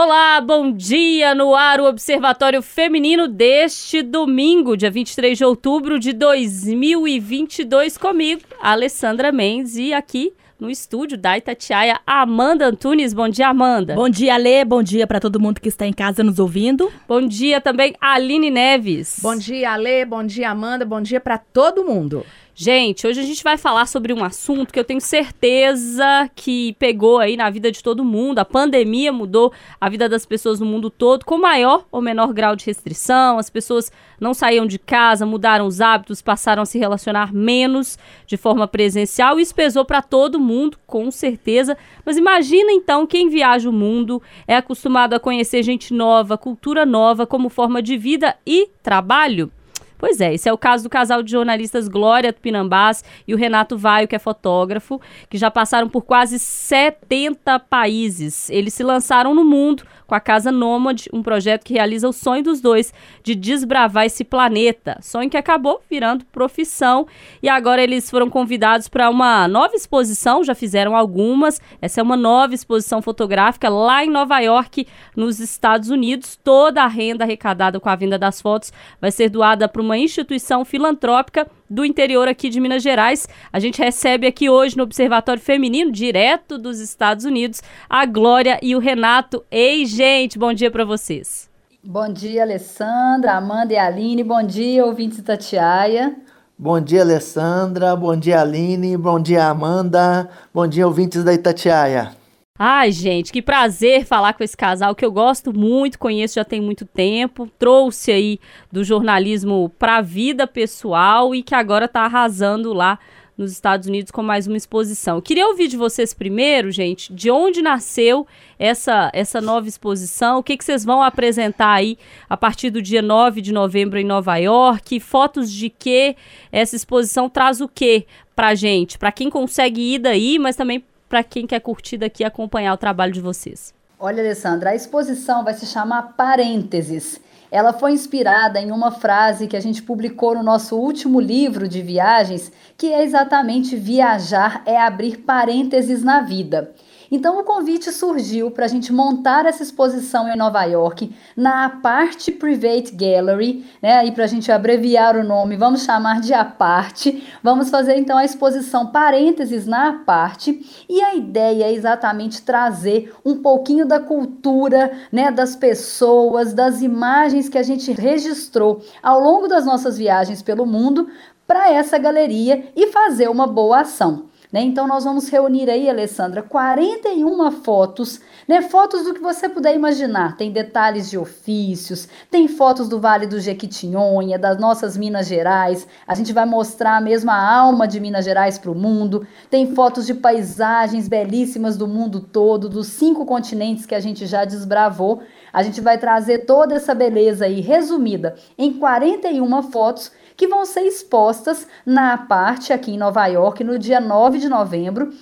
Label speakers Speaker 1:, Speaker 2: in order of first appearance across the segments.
Speaker 1: Olá, bom dia no ar o Observatório Feminino deste domingo, dia 23 de outubro de 2022 comigo, Alessandra Mendes e aqui no estúdio da Itatiaia, Amanda Antunes. Bom dia, Amanda.
Speaker 2: Bom dia, Lê. Bom dia para todo mundo que está em casa nos ouvindo.
Speaker 1: Bom dia também, Aline Neves.
Speaker 3: Bom dia, Lê. Bom dia, Amanda. Bom dia para todo mundo.
Speaker 1: Gente, hoje a gente vai falar sobre um assunto que eu tenho certeza que pegou aí na vida de todo mundo. A pandemia mudou a vida das pessoas no mundo todo, com maior ou menor grau de restrição. As pessoas não saíam de casa, mudaram os hábitos, passaram a se relacionar menos de forma presencial. Isso pesou para todo mundo, com certeza. Mas imagina então quem viaja o mundo, é acostumado a conhecer gente nova, cultura nova como forma de vida e trabalho. Pois é, esse é o caso do casal de jornalistas Glória Tupinambás e o Renato Vaio, que é fotógrafo, que já passaram por quase 70 países. Eles se lançaram no mundo com a Casa Nômade, um projeto que realiza o sonho dos dois de desbravar esse planeta. Sonho que acabou virando profissão e agora eles foram convidados para uma nova exposição, já fizeram algumas. Essa é uma nova exposição fotográfica lá em Nova York, nos Estados Unidos. Toda a renda arrecadada com a venda das fotos vai ser doada para instituição filantrópica do interior aqui de Minas Gerais. A gente recebe aqui hoje no Observatório Feminino, direto dos Estados Unidos, a Glória e o Renato. Ei, gente, bom dia para vocês.
Speaker 4: Bom dia, Alessandra, Amanda e Aline. Bom dia, ouvintes da Tatiaia.
Speaker 5: Bom dia, Alessandra. Bom dia, Aline. Bom dia, Amanda. Bom dia, ouvintes da Itatiaia.
Speaker 1: Ai, gente, que prazer falar com esse casal que eu gosto muito, conheço já tem muito tempo, trouxe aí do jornalismo para a vida pessoal e que agora está arrasando lá nos Estados Unidos com mais uma exposição. queria ouvir de vocês primeiro, gente, de onde nasceu essa, essa nova exposição, o que, que vocês vão apresentar aí a partir do dia 9 de novembro em Nova York, fotos de que essa exposição traz o que pra gente, para quem consegue ir daí, mas também para quem quer curtir daqui e acompanhar o trabalho de vocês?
Speaker 4: Olha, Alessandra, a exposição vai se chamar Parênteses. Ela foi inspirada em uma frase que a gente publicou no nosso último livro de viagens, que é exatamente viajar é abrir parênteses na vida. Então o convite surgiu para a gente montar essa exposição em Nova York, na Aparte Private Gallery, né? E para a gente abreviar o nome, vamos chamar de Aparte. Vamos fazer então a exposição Parênteses na Aparte. E a ideia é exatamente trazer um pouquinho da cultura, né? Das pessoas, das imagens que a gente registrou ao longo das nossas viagens pelo mundo para essa galeria e fazer uma boa ação. Né? Então, nós vamos reunir aí, Alessandra, 41 fotos, né? fotos do que você puder imaginar. Tem detalhes de ofícios, tem fotos do Vale do Jequitinhonha, das nossas Minas Gerais. A gente vai mostrar mesmo a alma de Minas Gerais para o mundo. Tem fotos de paisagens belíssimas do mundo todo, dos cinco continentes que a gente já desbravou. A gente vai trazer toda essa beleza aí resumida em 41 fotos que vão ser expostas na parte aqui em Nova York no dia 9 de novembro.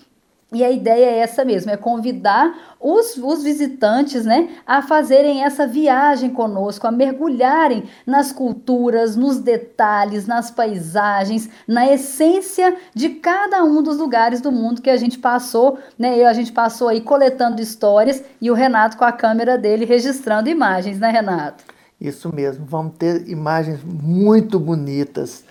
Speaker 4: E a ideia é essa mesmo, é convidar os, os visitantes né, a fazerem essa viagem conosco, a mergulharem nas culturas, nos detalhes, nas paisagens, na essência de cada um dos lugares do mundo que a gente passou, né? A gente passou aí coletando histórias e o Renato com a câmera dele registrando imagens, né, Renato?
Speaker 5: Isso mesmo, vamos ter imagens muito bonitas.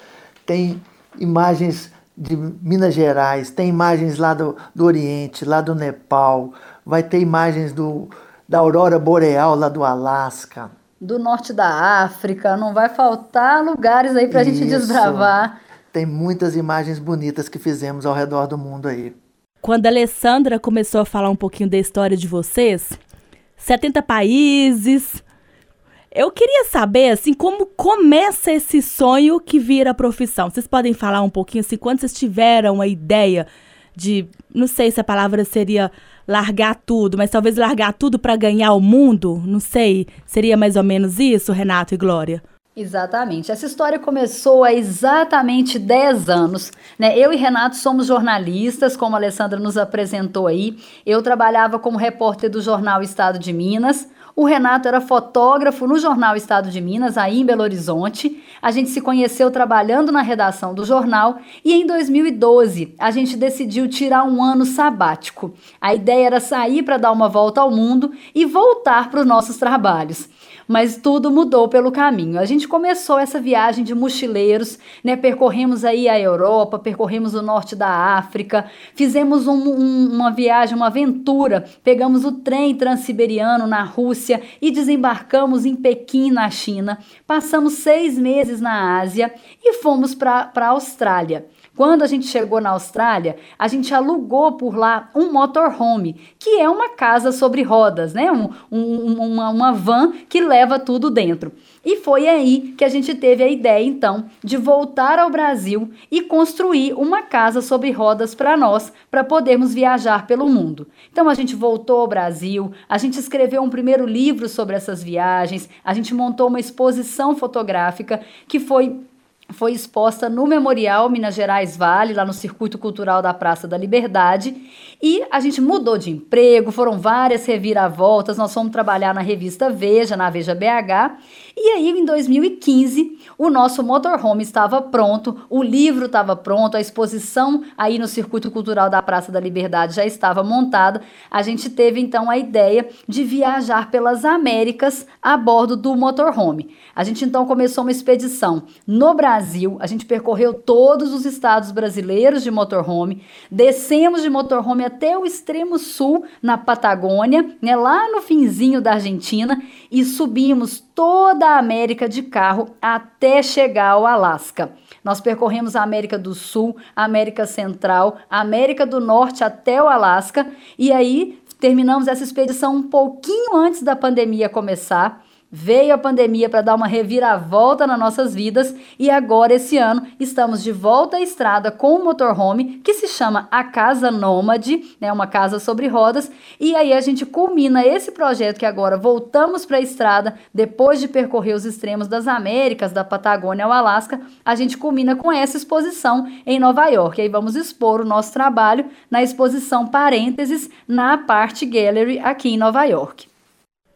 Speaker 5: Tem imagens de Minas Gerais, tem imagens lá do, do Oriente, lá do Nepal, vai ter imagens do, da aurora boreal lá do Alasca.
Speaker 4: Do norte da África, não vai faltar lugares aí para a gente desbravar.
Speaker 5: Tem muitas imagens bonitas que fizemos ao redor do mundo aí.
Speaker 2: Quando a Alessandra começou a falar um pouquinho da história de vocês, 70 países, eu queria saber, assim, como começa esse sonho que vira profissão. Vocês podem falar um pouquinho, assim, quando vocês tiveram a ideia de, não sei se a palavra seria largar tudo, mas talvez largar tudo para ganhar o mundo, não sei, seria mais ou menos isso, Renato e Glória?
Speaker 4: Exatamente. Essa história começou há exatamente 10 anos. Né? Eu e Renato somos jornalistas, como a Alessandra nos apresentou aí. Eu trabalhava como repórter do jornal Estado de Minas. O Renato era fotógrafo no jornal Estado de Minas, aí em Belo Horizonte. A gente se conheceu trabalhando na redação do jornal e em 2012 a gente decidiu tirar um ano sabático. A ideia era sair para dar uma volta ao mundo e voltar para os nossos trabalhos mas tudo mudou pelo caminho. A gente começou essa viagem de mochileiros, né? Percorremos aí a Europa, percorremos o norte da África, fizemos um, um, uma viagem, uma aventura, pegamos o trem transiberiano na Rússia e desembarcamos em Pequim, na China. Passamos seis meses na Ásia e fomos para a Austrália. Quando a gente chegou na Austrália, a gente alugou por lá um motorhome, que é uma casa sobre rodas, né? Um, um, uma, uma van que leva tudo dentro. E foi aí que a gente teve a ideia, então, de voltar ao Brasil e construir uma casa sobre rodas para nós, para podermos viajar pelo mundo. Então a gente voltou ao Brasil, a gente escreveu um primeiro livro sobre essas viagens, a gente montou uma exposição fotográfica que foi foi exposta no Memorial Minas Gerais Vale, lá no Circuito Cultural da Praça da Liberdade, e a gente mudou de emprego, foram várias reviravoltas, nós fomos trabalhar na revista Veja, na Veja BH, e aí em 2015 o nosso motorhome estava pronto, o livro estava pronto, a exposição aí no Circuito Cultural da Praça da Liberdade já estava montada, a gente teve então a ideia de viajar pelas Américas a bordo do motorhome. A gente então começou uma expedição no Brasil, a gente percorreu todos os estados brasileiros de motorhome, descemos de motorhome até o extremo sul, na Patagônia, né, lá no finzinho da Argentina, e subimos toda a América de carro até chegar ao Alasca. Nós percorremos a América do Sul, América Central, América do Norte até o Alasca, e aí terminamos essa expedição um pouquinho antes da pandemia começar. Veio a pandemia para dar uma reviravolta nas nossas vidas e agora, esse ano, estamos de volta à estrada com o motorhome que se chama A Casa Nômade, né, uma casa sobre rodas. E aí a gente culmina esse projeto que agora voltamos para a estrada, depois de percorrer os extremos das Américas, da Patagônia ao Alasca, a gente culmina com essa exposição em Nova York. E aí vamos expor o nosso trabalho na exposição Parênteses na Parte Gallery aqui em Nova York.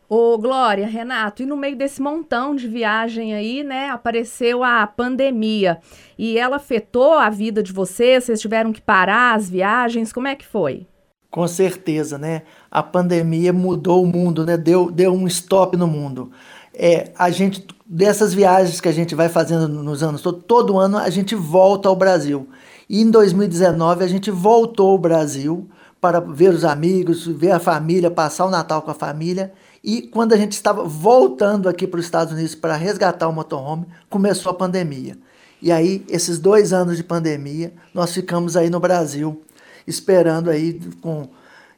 Speaker 3: Ô, Glória, Renato, e no meio desse montão de viagem aí, né, apareceu a pandemia. E ela afetou a vida de vocês? Vocês tiveram que parar as viagens? Como é que foi?
Speaker 5: Com certeza, né? A pandemia mudou o mundo, né? Deu, deu um stop no mundo. É, a gente, dessas viagens que a gente vai fazendo nos anos todo, todo ano a gente volta ao Brasil. E em 2019 a gente voltou ao Brasil para ver os amigos, ver a família, passar o Natal com a família. E quando a gente estava voltando aqui para os Estados Unidos para resgatar o motorhome, começou a pandemia. E aí, esses dois anos de pandemia, nós ficamos aí no Brasil, esperando aí com,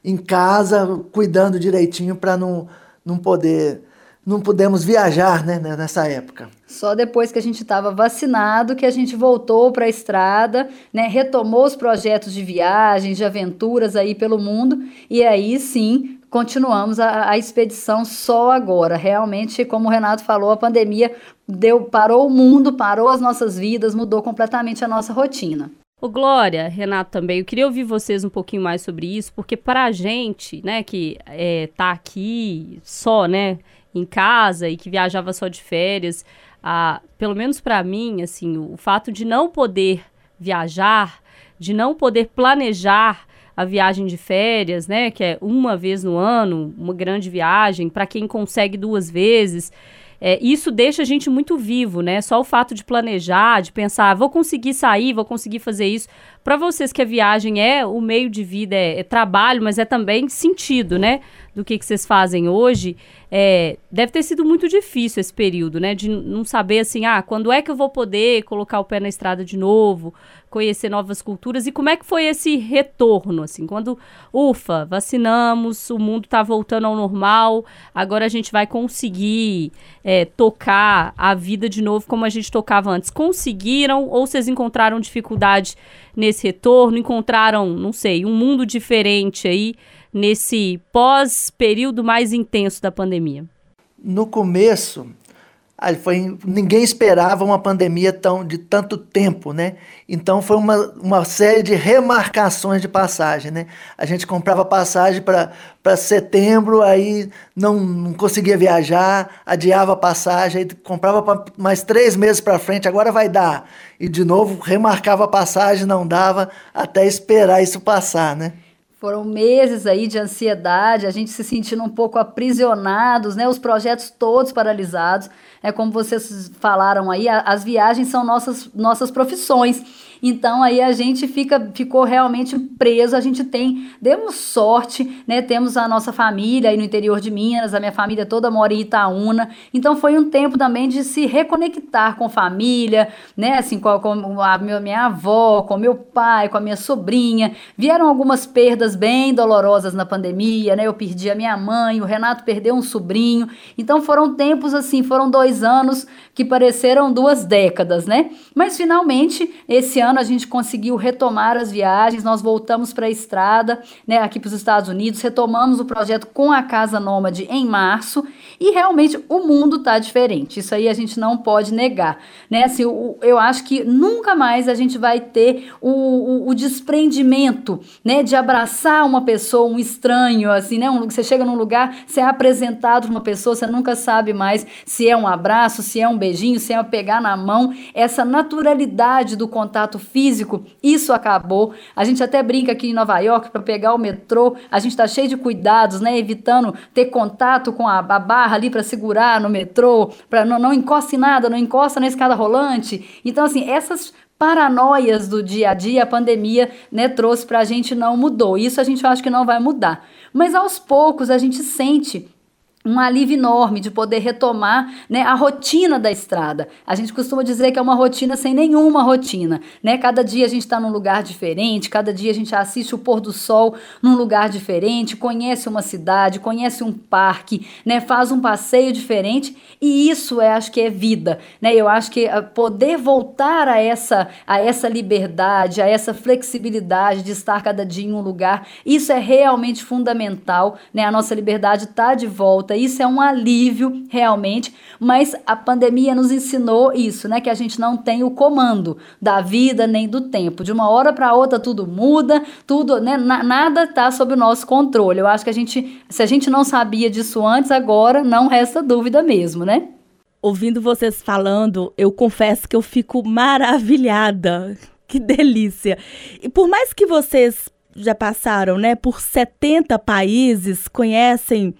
Speaker 5: em casa, cuidando direitinho para não, não poder não pudemos viajar né, nessa época.
Speaker 4: Só depois que a gente estava vacinado que a gente voltou para a estrada, né, retomou os projetos de viagens, de aventuras aí pelo mundo e aí sim continuamos a, a, expedição só agora. Realmente, como o Renato falou, a pandemia deu, parou o mundo, parou as nossas vidas, mudou completamente a nossa rotina.
Speaker 1: Ô Glória, Renato também, eu queria ouvir vocês um pouquinho mais sobre isso, porque para a gente, né, que é, tá aqui só, né, em casa e que viajava só de férias, a, pelo menos para mim, assim, o, o fato de não poder viajar, de não poder planejar a viagem de férias, né, que é uma vez no ano, uma grande viagem, para quem consegue duas vezes. É, isso deixa a gente muito vivo, né? Só o fato de planejar, de pensar, ah, vou conseguir sair, vou conseguir fazer isso. Para vocês que a viagem é o meio de vida, é, é trabalho, mas é também sentido, né? Do que, que vocês fazem hoje. É, deve ter sido muito difícil esse período, né? De não saber assim, ah, quando é que eu vou poder colocar o pé na estrada de novo, conhecer novas culturas e como é que foi esse retorno, assim, quando, ufa, vacinamos, o mundo está voltando ao normal, agora a gente vai conseguir é, tocar a vida de novo como a gente tocava antes. Conseguiram ou vocês encontraram dificuldade nesse retorno, encontraram, não sei, um mundo diferente aí nesse pós-período mais intenso da pandemia?
Speaker 5: No começo, foi, ninguém esperava uma pandemia tão, de tanto tempo, né? Então foi uma, uma série de remarcações de passagem, né? A gente comprava passagem para setembro, aí não, não conseguia viajar, adiava a passagem, aí comprava pra mais três meses para frente, agora vai dar. E de novo remarcava a passagem, não dava, até esperar isso passar, né?
Speaker 4: Foram meses aí de ansiedade, a gente se sentindo um pouco aprisionados, né? Os projetos todos paralisados. É como vocês falaram aí, as viagens são nossas, nossas profissões. Então aí a gente fica, ficou realmente preso, a gente tem, demos sorte, né? Temos a nossa família aí no interior de Minas, a minha família toda mora em Itaúna. Então foi um tempo também de se reconectar com família, né? Assim, com, com a minha avó, com meu pai, com a minha sobrinha. Vieram algumas perdas bem dolorosas na pandemia, né? Eu perdi a minha mãe, o Renato perdeu um sobrinho. Então foram tempos assim, foram dois anos que pareceram duas décadas, né? Mas finalmente esse ano ano a gente conseguiu retomar as viagens, nós voltamos para a estrada, né, aqui para os Estados Unidos, retomamos o projeto com a Casa Nômade em março e realmente o mundo está diferente. Isso aí a gente não pode negar, né? Assim, o, eu acho que nunca mais a gente vai ter o, o, o, desprendimento, né, de abraçar uma pessoa, um estranho, assim, né? Um, você chega num lugar, você é apresentado uma pessoa, você nunca sabe mais se é um abraço, se é um beijinho, se é pegar na mão, essa naturalidade do contato físico, isso acabou. A gente até brinca aqui em Nova York para pegar o metrô, a gente está cheio de cuidados, né? Evitando ter contato com a, a barra ali para segurar no metrô, para não, não encoste nada, não encosta na escada rolante. Então, assim, essas paranoias do dia a dia, a pandemia né, trouxe para a gente não mudou. Isso a gente acha que não vai mudar. Mas aos poucos a gente sente um alívio enorme de poder retomar né, a rotina da estrada. A gente costuma dizer que é uma rotina sem nenhuma rotina. Né? Cada dia a gente está num lugar diferente, cada dia a gente assiste o pôr do sol num lugar diferente, conhece uma cidade, conhece um parque, né, faz um passeio diferente e isso é, acho que é vida. Né? Eu acho que ah, poder voltar a essa, a essa liberdade, a essa flexibilidade de estar cada dia em um lugar, isso é realmente fundamental. Né? A nossa liberdade está de volta volta. Isso é um alívio realmente, mas a pandemia nos ensinou isso, né? Que a gente não tem o comando da vida nem do tempo. De uma hora para outra tudo muda, tudo, né? nada está sob o nosso controle. Eu acho que a gente, se a gente não sabia disso antes, agora não resta dúvida mesmo, né?
Speaker 2: Ouvindo vocês falando, eu confesso que eu fico maravilhada. Que delícia! E por mais que vocês já passaram, né, por 70 países, conhecem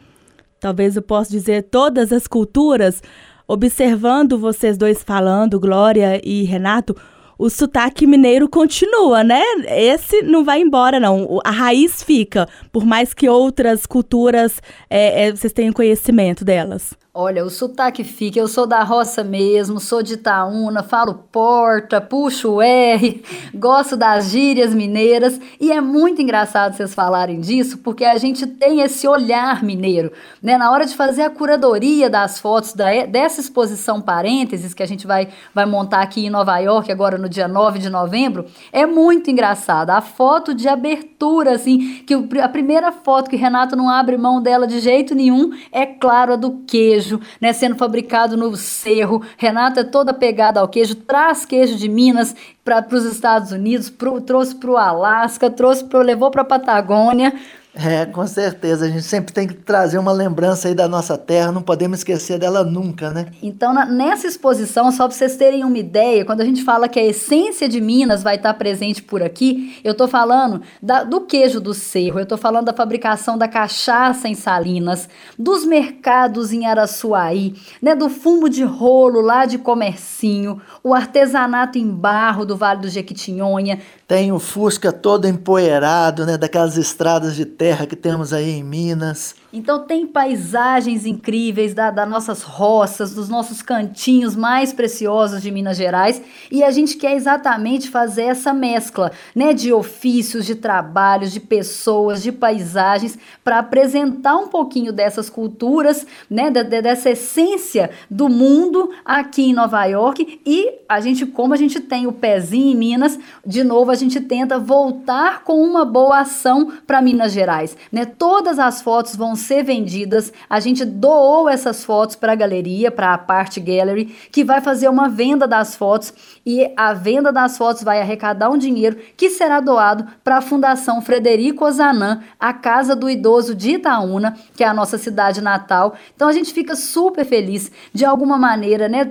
Speaker 2: talvez eu possa dizer todas as culturas, observando vocês dois falando, Glória e Renato, o sotaque mineiro continua, né? Esse não vai embora, não. A raiz fica, por mais que outras culturas é, é, vocês tenham conhecimento delas.
Speaker 4: Olha, o sotaque fica, eu sou da roça mesmo, sou de Itaúna, falo porta, puxo o R, gosto das gírias mineiras e é muito engraçado vocês falarem disso porque a gente tem esse olhar mineiro, né? Na hora de fazer a curadoria das fotos da, dessa exposição parênteses que a gente vai, vai montar aqui em Nova York agora no dia 9 de novembro, é muito engraçada. A foto de abertura, assim, que a primeira foto que Renato não abre mão dela de jeito nenhum é claro a do queijo queijo, né, sendo fabricado no Cerro. Renata é toda pegada ao queijo, traz queijo de Minas para os Estados Unidos, pro, trouxe para o Alasca, trouxe pro, levou para a Patagônia.
Speaker 5: É, com certeza. A gente sempre tem que trazer uma lembrança aí da nossa terra, não podemos esquecer dela nunca, né?
Speaker 4: Então, na, nessa exposição, só para vocês terem uma ideia, quando a gente fala que a essência de Minas vai estar presente por aqui, eu estou falando da, do queijo do cerro, eu estou falando da fabricação da cachaça em Salinas, dos mercados em Araçuaí, né, do fumo de rolo lá de Comercinho, o artesanato em barro do Vale do Jequitinhonha,
Speaker 5: tem o Fusca todo empoeirado, né, daquelas estradas de terra que temos aí em Minas.
Speaker 4: Então tem paisagens incríveis da, das nossas roças, dos nossos cantinhos mais preciosos de Minas Gerais e a gente quer exatamente fazer essa mescla, né, de ofícios, de trabalhos, de pessoas, de paisagens para apresentar um pouquinho dessas culturas, né, de, de, dessa essência do mundo aqui em Nova York e a gente, como a gente tem o pezinho em Minas, de novo a gente tenta voltar com uma boa ação para Minas Gerais, né? Todas as fotos vão ser vendidas. A gente doou essas fotos para a galeria, para a Part Gallery, que vai fazer uma venda das fotos e a venda das fotos vai arrecadar um dinheiro que será doado para a Fundação Frederico Ozanam, a Casa do Idoso de Itaúna, que é a nossa cidade natal. Então a gente fica super feliz de alguma maneira, né,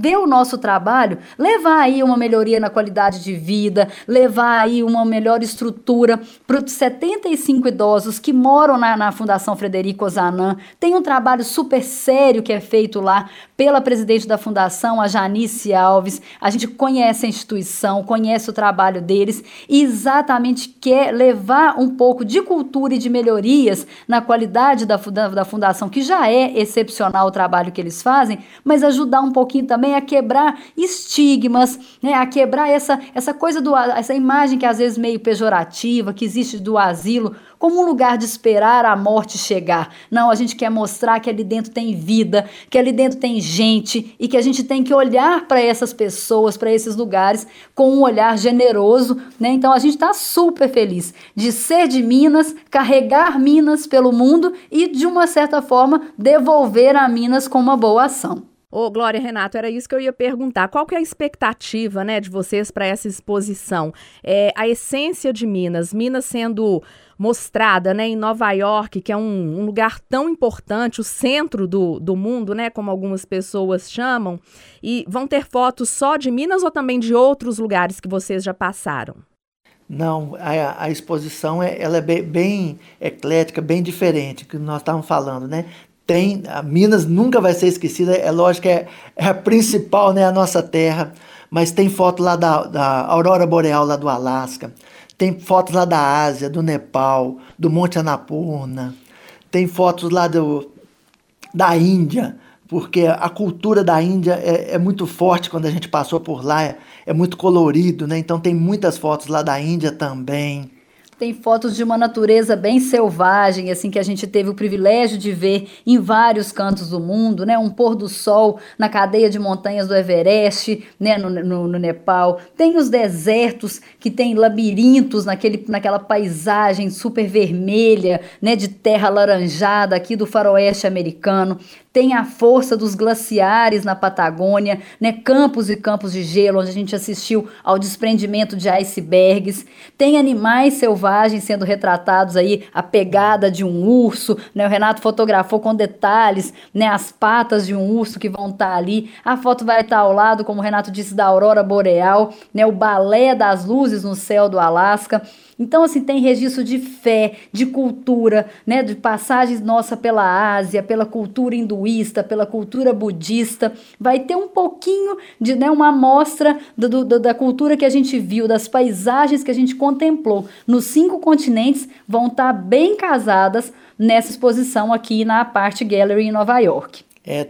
Speaker 4: ver o nosso trabalho, levar aí uma melhoria na qualidade de vida, levar aí uma melhor estrutura para os 75 idosos que moram na, na Fundação Frederico Ozanam. Tem um trabalho super sério que é feito lá pela presidente da fundação, a Janice Alves. A gente conhece a instituição, conhece o trabalho deles e exatamente quer levar um pouco de cultura e de melhorias na qualidade da, da, da fundação, que já é excepcional o trabalho que eles fazem, mas ajudar um pouquinho também a quebrar estigmas, né, a quebrar essa, essa coisa do essa imagem que às vezes meio pejorativa que existe do asilo como um lugar de esperar a morte chegar. Não, a gente quer mostrar que ali dentro tem vida, que ali dentro tem gente e que a gente tem que olhar para essas pessoas, para esses lugares com um olhar generoso, né? Então a gente está super feliz de ser de Minas, carregar Minas pelo mundo e de uma certa forma devolver a Minas com uma boa ação.
Speaker 3: Ô, Glória Renato, era isso que eu ia perguntar. Qual que é a expectativa, né, de vocês para essa exposição? É, a essência de Minas, Minas sendo mostrada, né, em Nova York, que é um, um lugar tão importante, o centro do, do mundo, né, como algumas pessoas chamam. E vão ter fotos só de Minas ou também de outros lugares que vocês já passaram?
Speaker 5: Não, a, a exposição é, ela é bem, bem eclética, bem diferente, que nós estávamos falando, né? tem, a Minas nunca vai ser esquecida, é lógico que é, é a principal, né, a nossa terra, mas tem foto lá da, da Aurora Boreal lá do Alasca, tem fotos lá da Ásia, do Nepal, do Monte Annapurna, tem fotos lá do, da Índia, porque a cultura da Índia é, é muito forte quando a gente passou por lá, é, é muito colorido, né? Então tem muitas fotos lá da Índia também.
Speaker 4: Tem fotos de uma natureza bem selvagem, assim, que a gente teve o privilégio de ver em vários cantos do mundo, né? Um pôr do sol na cadeia de montanhas do Everest, né? No, no, no Nepal. Tem os desertos que tem labirintos naquele, naquela paisagem super vermelha, né? De terra laranjada aqui do faroeste americano tem a força dos glaciares na Patagônia, né? campos e campos de gelo, onde a gente assistiu ao desprendimento de icebergs, tem animais selvagens sendo retratados aí, a pegada de um urso, né? o Renato fotografou com detalhes né? as patas de um urso que vão estar tá ali, a foto vai estar tá ao lado, como o Renato disse, da aurora boreal, né? o balé das luzes no céu do Alasca, então, assim, tem registro de fé, de cultura, né, de passagens nossa pela Ásia, pela cultura hinduísta, pela cultura budista. Vai ter um pouquinho de né, uma amostra do, do, da cultura que a gente viu, das paisagens que a gente contemplou. Nos cinco continentes vão estar bem casadas nessa exposição aqui na Parte Gallery em Nova York.
Speaker 5: É,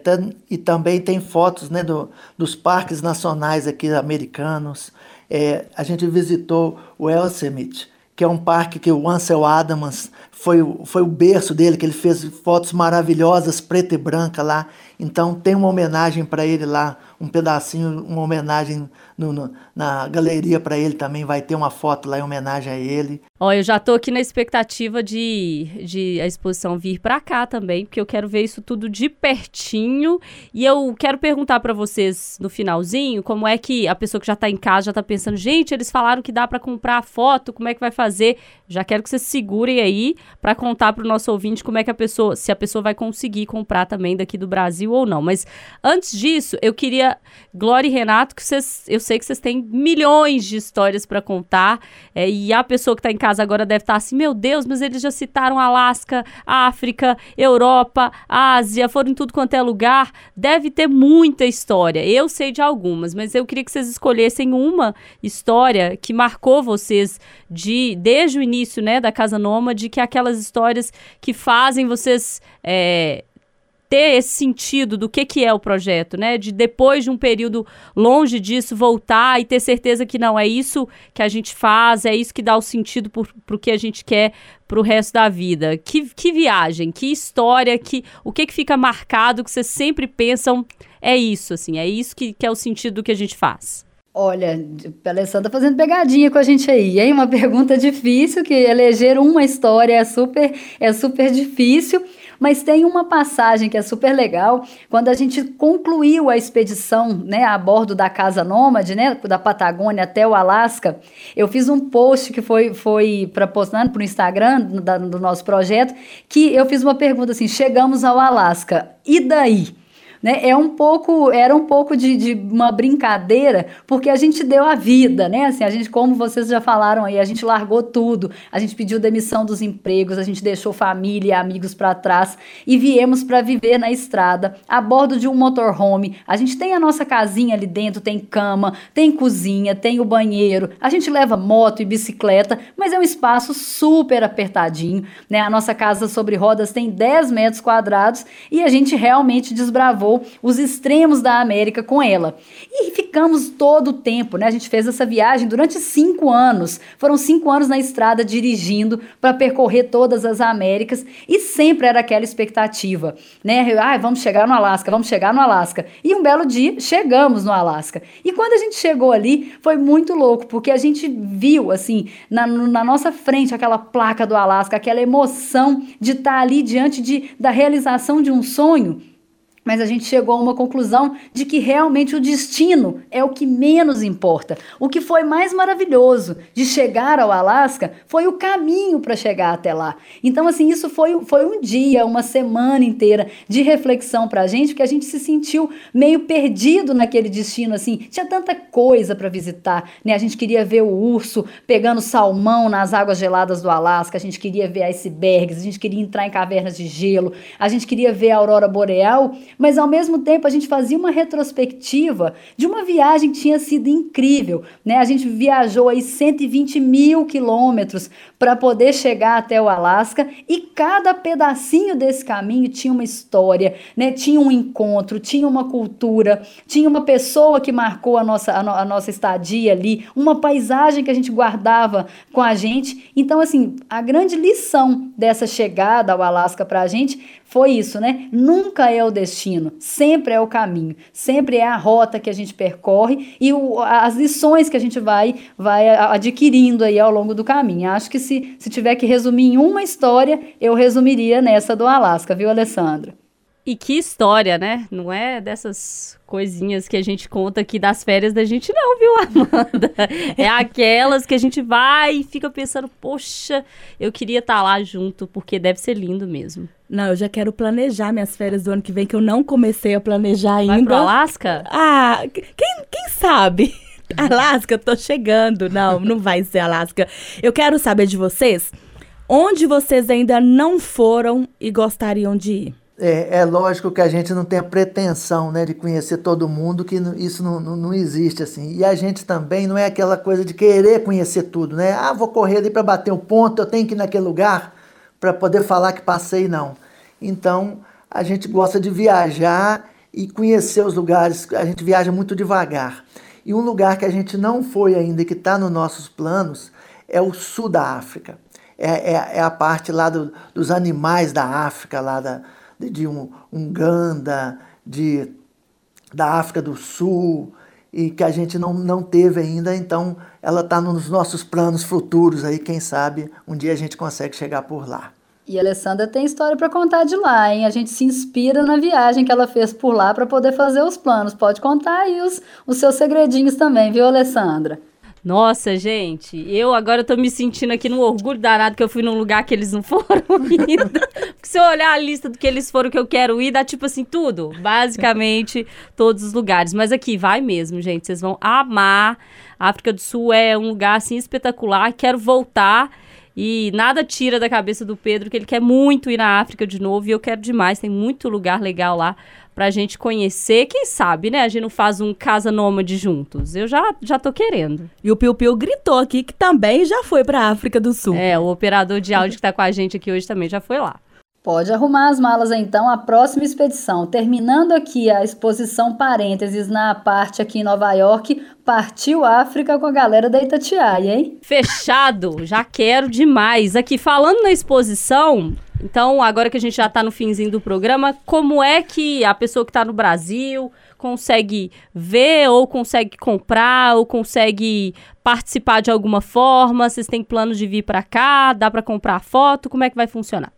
Speaker 5: e também tem fotos né, do, dos parques nacionais aqui americanos. É, a gente visitou o Yosemite, que é um parque que o Ansel Adams foi, foi o berço dele, que ele fez fotos maravilhosas, preta e branca lá. Então tem uma homenagem para ele lá, um pedacinho, uma homenagem no, no, na galeria para ele também, vai ter uma foto lá em homenagem a ele.
Speaker 1: Ó, eu já tô aqui na expectativa de, de a exposição vir para cá também, porque eu quero ver isso tudo de pertinho. E eu quero perguntar para vocês no finalzinho, como é que a pessoa que já tá em casa já tá pensando, gente, eles falaram que dá para comprar a foto, como é que vai fazer? Já quero que vocês segurem aí para contar para o nosso ouvinte como é que a pessoa, se a pessoa vai conseguir comprar também daqui do Brasil ou não. Mas antes disso, eu queria, Glória e Renato, que vocês, eu sei que vocês têm milhões de histórias para contar, é, e a pessoa que está em casa agora deve estar tá assim, meu Deus, mas eles já citaram Alasca, África, Europa, Ásia, foram em tudo quanto é lugar, deve ter muita história. Eu sei de algumas, mas eu queria que vocês escolhessem uma história que marcou vocês de desde o início, né, da Casa Nômade, que é aquelas histórias que fazem vocês é, ter esse sentido do que, que é o projeto, né? De depois de um período longe disso voltar e ter certeza que não é isso que a gente faz, é isso que dá o sentido para o que a gente quer para o resto da vida. Que, que viagem, que história, que o que, que fica marcado que vocês sempre pensam é isso, assim, é isso que, que é o sentido do que a gente faz.
Speaker 4: Olha, a Alessandra tá fazendo pegadinha com a gente aí, hein? Uma pergunta difícil, que eleger uma história é super, é super difícil. Mas tem uma passagem que é super legal, quando a gente concluiu a expedição, né, a bordo da Casa Nômade, né, da Patagônia até o Alasca, eu fiz um post que foi, foi para postar para o Instagram do nosso projeto, que eu fiz uma pergunta assim: chegamos ao Alasca, e daí? Né? É um pouco, era um pouco de, de, uma brincadeira, porque a gente deu a vida, né? Assim, a gente, como vocês já falaram aí, a gente largou tudo, a gente pediu demissão dos empregos, a gente deixou família e amigos para trás e viemos para viver na estrada, a bordo de um motorhome. A gente tem a nossa casinha ali dentro, tem cama, tem cozinha, tem o banheiro, a gente leva moto e bicicleta, mas é um espaço super apertadinho, né? A nossa casa sobre rodas tem 10 metros quadrados e a gente realmente desbravou os extremos da América com ela. E ficamos todo o tempo, né? A gente fez essa viagem durante cinco anos. Foram cinco anos na estrada dirigindo para percorrer todas as Américas e sempre era aquela expectativa, né? Ah, vamos chegar no Alasca, vamos chegar no Alasca. E um belo dia chegamos no Alasca. E quando a gente chegou ali, foi muito louco, porque a gente viu, assim, na, na nossa frente, aquela placa do Alasca, aquela emoção de estar tá ali diante de, da realização de um sonho mas a gente chegou a uma conclusão de que realmente o destino é o que menos importa. O que foi mais maravilhoso de chegar ao Alasca foi o caminho para chegar até lá. Então, assim, isso foi, foi um dia, uma semana inteira de reflexão para a gente, porque a gente se sentiu meio perdido naquele destino, assim. Tinha tanta coisa para visitar, né? A gente queria ver o urso pegando salmão nas águas geladas do Alasca, a gente queria ver icebergs, a gente queria entrar em cavernas de gelo, a gente queria ver a aurora boreal mas ao mesmo tempo a gente fazia uma retrospectiva de uma viagem que tinha sido incrível, né? A gente viajou aí 120 mil quilômetros para poder chegar até o Alasca e cada pedacinho desse caminho tinha uma história, né? Tinha um encontro, tinha uma cultura, tinha uma pessoa que marcou a nossa, a, no, a nossa estadia ali, uma paisagem que a gente guardava com a gente. Então, assim, a grande lição dessa chegada ao Alasca para a gente foi isso, né? Nunca é o destino, sempre é o caminho, sempre é a rota que a gente percorre e o, as lições que a gente vai, vai adquirindo aí ao longo do caminho. Acho que se, se tiver que resumir em uma história, eu resumiria nessa do Alasca, viu, Alessandra?
Speaker 1: E que história, né? Não é dessas coisinhas que a gente conta aqui das férias da gente, não, viu, Amanda? é aquelas que a gente vai e fica pensando, poxa, eu queria estar tá lá junto, porque deve ser lindo mesmo.
Speaker 2: Não, eu já quero planejar minhas férias do ano que vem, que eu não comecei a planejar ainda.
Speaker 1: Vai pro Alasca?
Speaker 2: Ah, quem, quem sabe? Alasca, tô chegando. Não, não vai ser Alasca. Eu quero saber de vocês, onde vocês ainda não foram e gostariam de ir?
Speaker 5: É, é, lógico que a gente não tem a pretensão né, de conhecer todo mundo, que isso não, não, não, existe assim. E a gente também não é aquela coisa de querer conhecer tudo, né? Ah, vou correr ali para bater o um ponto, eu tenho que ir naquele lugar para poder falar que passei, não. Então, a gente gosta de viajar e conhecer os lugares, a gente viaja muito devagar. E um lugar que a gente não foi ainda e que está nos nossos planos é o sul da África. É, é, é a parte lá do, dos animais da África, lá da, de um, Uganda, de, da África do Sul, e que a gente não, não teve ainda, então ela está nos nossos planos futuros aí, quem sabe um dia a gente consegue chegar por lá.
Speaker 4: E a Alessandra tem história para contar de lá, hein? A gente se inspira na viagem que ela fez por lá para poder fazer os planos. Pode contar aí os, os seus segredinhos também, viu, Alessandra?
Speaker 1: Nossa, gente, eu agora tô me sentindo aqui no orgulho danado que eu fui num lugar que eles não foram ainda. Porque se eu olhar a lista do que eles foram que eu quero ir, dá tipo assim, tudo. Basicamente, todos os lugares. Mas aqui, vai mesmo, gente. Vocês vão amar. A África do Sul é um lugar, assim, espetacular. Quero voltar. E nada tira da cabeça do Pedro que ele quer muito ir na África de novo. E eu quero demais. Tem muito lugar legal lá pra gente conhecer. Quem sabe, né? A gente não faz um casa nômade juntos. Eu já, já tô querendo.
Speaker 2: E o Piu Piu gritou aqui que também já foi pra África do Sul.
Speaker 1: É, o operador de áudio que tá com a gente aqui hoje também já foi lá.
Speaker 4: Pode arrumar as malas então, a próxima expedição. Terminando aqui a exposição parênteses na parte aqui em Nova York, partiu África com a galera da Itatiaia, hein?
Speaker 1: Fechado, já quero demais. Aqui falando na exposição, então, agora que a gente já está no finzinho do programa, como é que a pessoa que está no Brasil consegue ver ou consegue comprar ou consegue participar de alguma forma? Vocês têm planos de vir para cá? Dá para comprar foto? Como é que vai funcionar?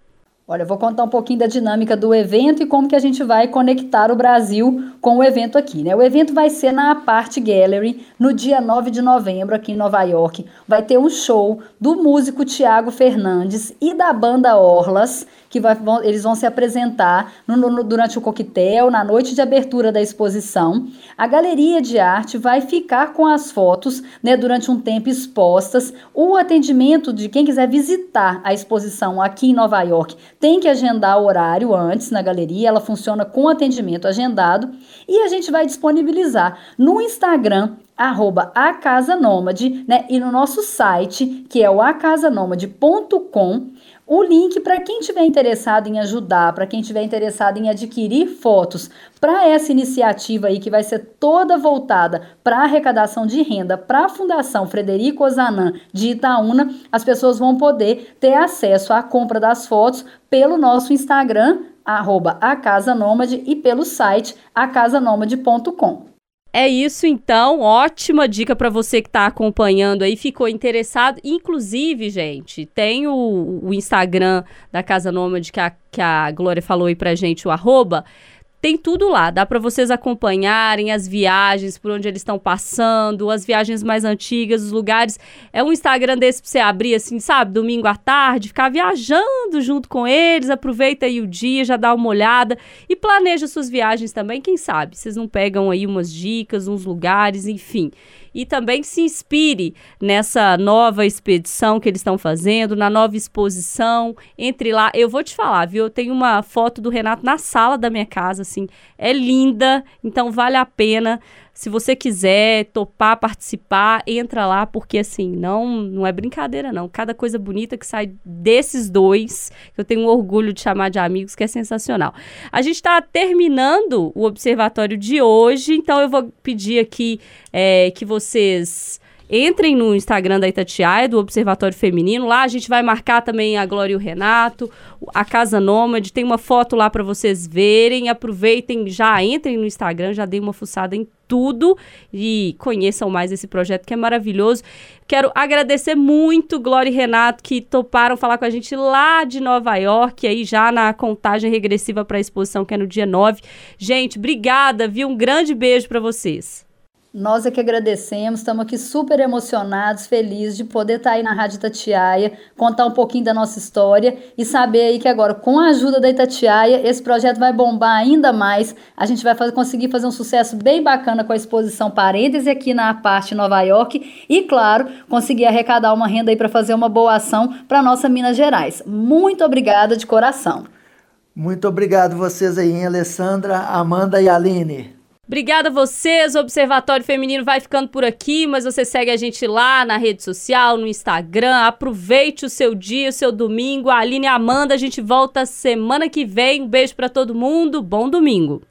Speaker 4: Olha, eu vou contar um pouquinho da dinâmica do evento e como que a gente vai conectar o Brasil com o evento aqui, né? O evento vai ser na Apart Gallery no dia 9 de novembro aqui em Nova York. Vai ter um show do músico Tiago Fernandes e da banda Orlas, que vai, vão, eles vão se apresentar no, no, durante o coquetel, na noite de abertura da exposição. A galeria de arte vai ficar com as fotos né, durante um tempo expostas. O atendimento de quem quiser visitar a exposição aqui em Nova York tem que agendar o horário antes na galeria. Ela funciona com atendimento agendado. E a gente vai disponibilizar no Instagram arroba a Casa Nômade, né? E no nosso site, que é o acasanomade.com, o link para quem tiver interessado em ajudar, para quem tiver interessado em adquirir fotos para essa iniciativa aí que vai ser toda voltada para arrecadação de renda para a Fundação Frederico Ozanan de Itaúna, as pessoas vão poder ter acesso à compra das fotos pelo nosso Instagram, arroba a Casa Nômade, e pelo site acasanomade.com.
Speaker 1: É isso então, ótima dica para você que está acompanhando aí, ficou interessado. Inclusive, gente, tem o, o Instagram da Casa Nômade que a, que a Glória falou aí pra gente, o arroba. Tem tudo lá, dá para vocês acompanharem as viagens, por onde eles estão passando, as viagens mais antigas, os lugares. É um Instagram desse pra você abrir assim, sabe, domingo à tarde, ficar viajando junto com eles, aproveita aí o dia, já dá uma olhada e planeja suas viagens também, quem sabe? Vocês não pegam aí umas dicas, uns lugares, enfim e também se inspire nessa nova expedição que eles estão fazendo, na nova exposição. Entre lá, eu vou te falar, viu? Eu tenho uma foto do Renato na sala da minha casa, assim, é linda, então vale a pena. Se você quiser topar, participar, entra lá, porque assim, não, não é brincadeira, não. Cada coisa bonita que sai desses dois, que eu tenho um orgulho de chamar de amigos, que é sensacional. A gente está terminando o observatório de hoje, então eu vou pedir aqui é, que vocês Entrem no Instagram da Itatiaia, do Observatório Feminino. Lá a gente vai marcar também a Glória e o Renato, a Casa Nômade. Tem uma foto lá para vocês verem. Aproveitem, já entrem no Instagram, já deem uma fuçada em tudo e conheçam mais esse projeto que é maravilhoso. Quero agradecer muito Glória e Renato que toparam falar com a gente lá de Nova York, aí já na contagem regressiva para a exposição que é no dia 9. Gente, obrigada, viu? Um grande beijo para vocês.
Speaker 4: Nós é que agradecemos, estamos aqui super emocionados, felizes de poder estar tá aí na Rádio Itatiaia, contar um pouquinho da nossa história e saber aí que agora, com a ajuda da Itatiaia, esse projeto vai bombar ainda mais. A gente vai fazer, conseguir fazer um sucesso bem bacana com a exposição Parêntese aqui na parte Nova York e, claro, conseguir arrecadar uma renda aí para fazer uma boa ação para nossa Minas Gerais. Muito obrigada de coração.
Speaker 5: Muito obrigado vocês aí, Alessandra, Amanda e Aline.
Speaker 1: Obrigada a vocês. O Observatório Feminino vai ficando por aqui, mas você segue a gente lá na rede social, no Instagram. Aproveite o seu dia, o seu domingo. A Aline e a Amanda, a gente volta semana que vem. Um beijo para todo mundo. Bom domingo.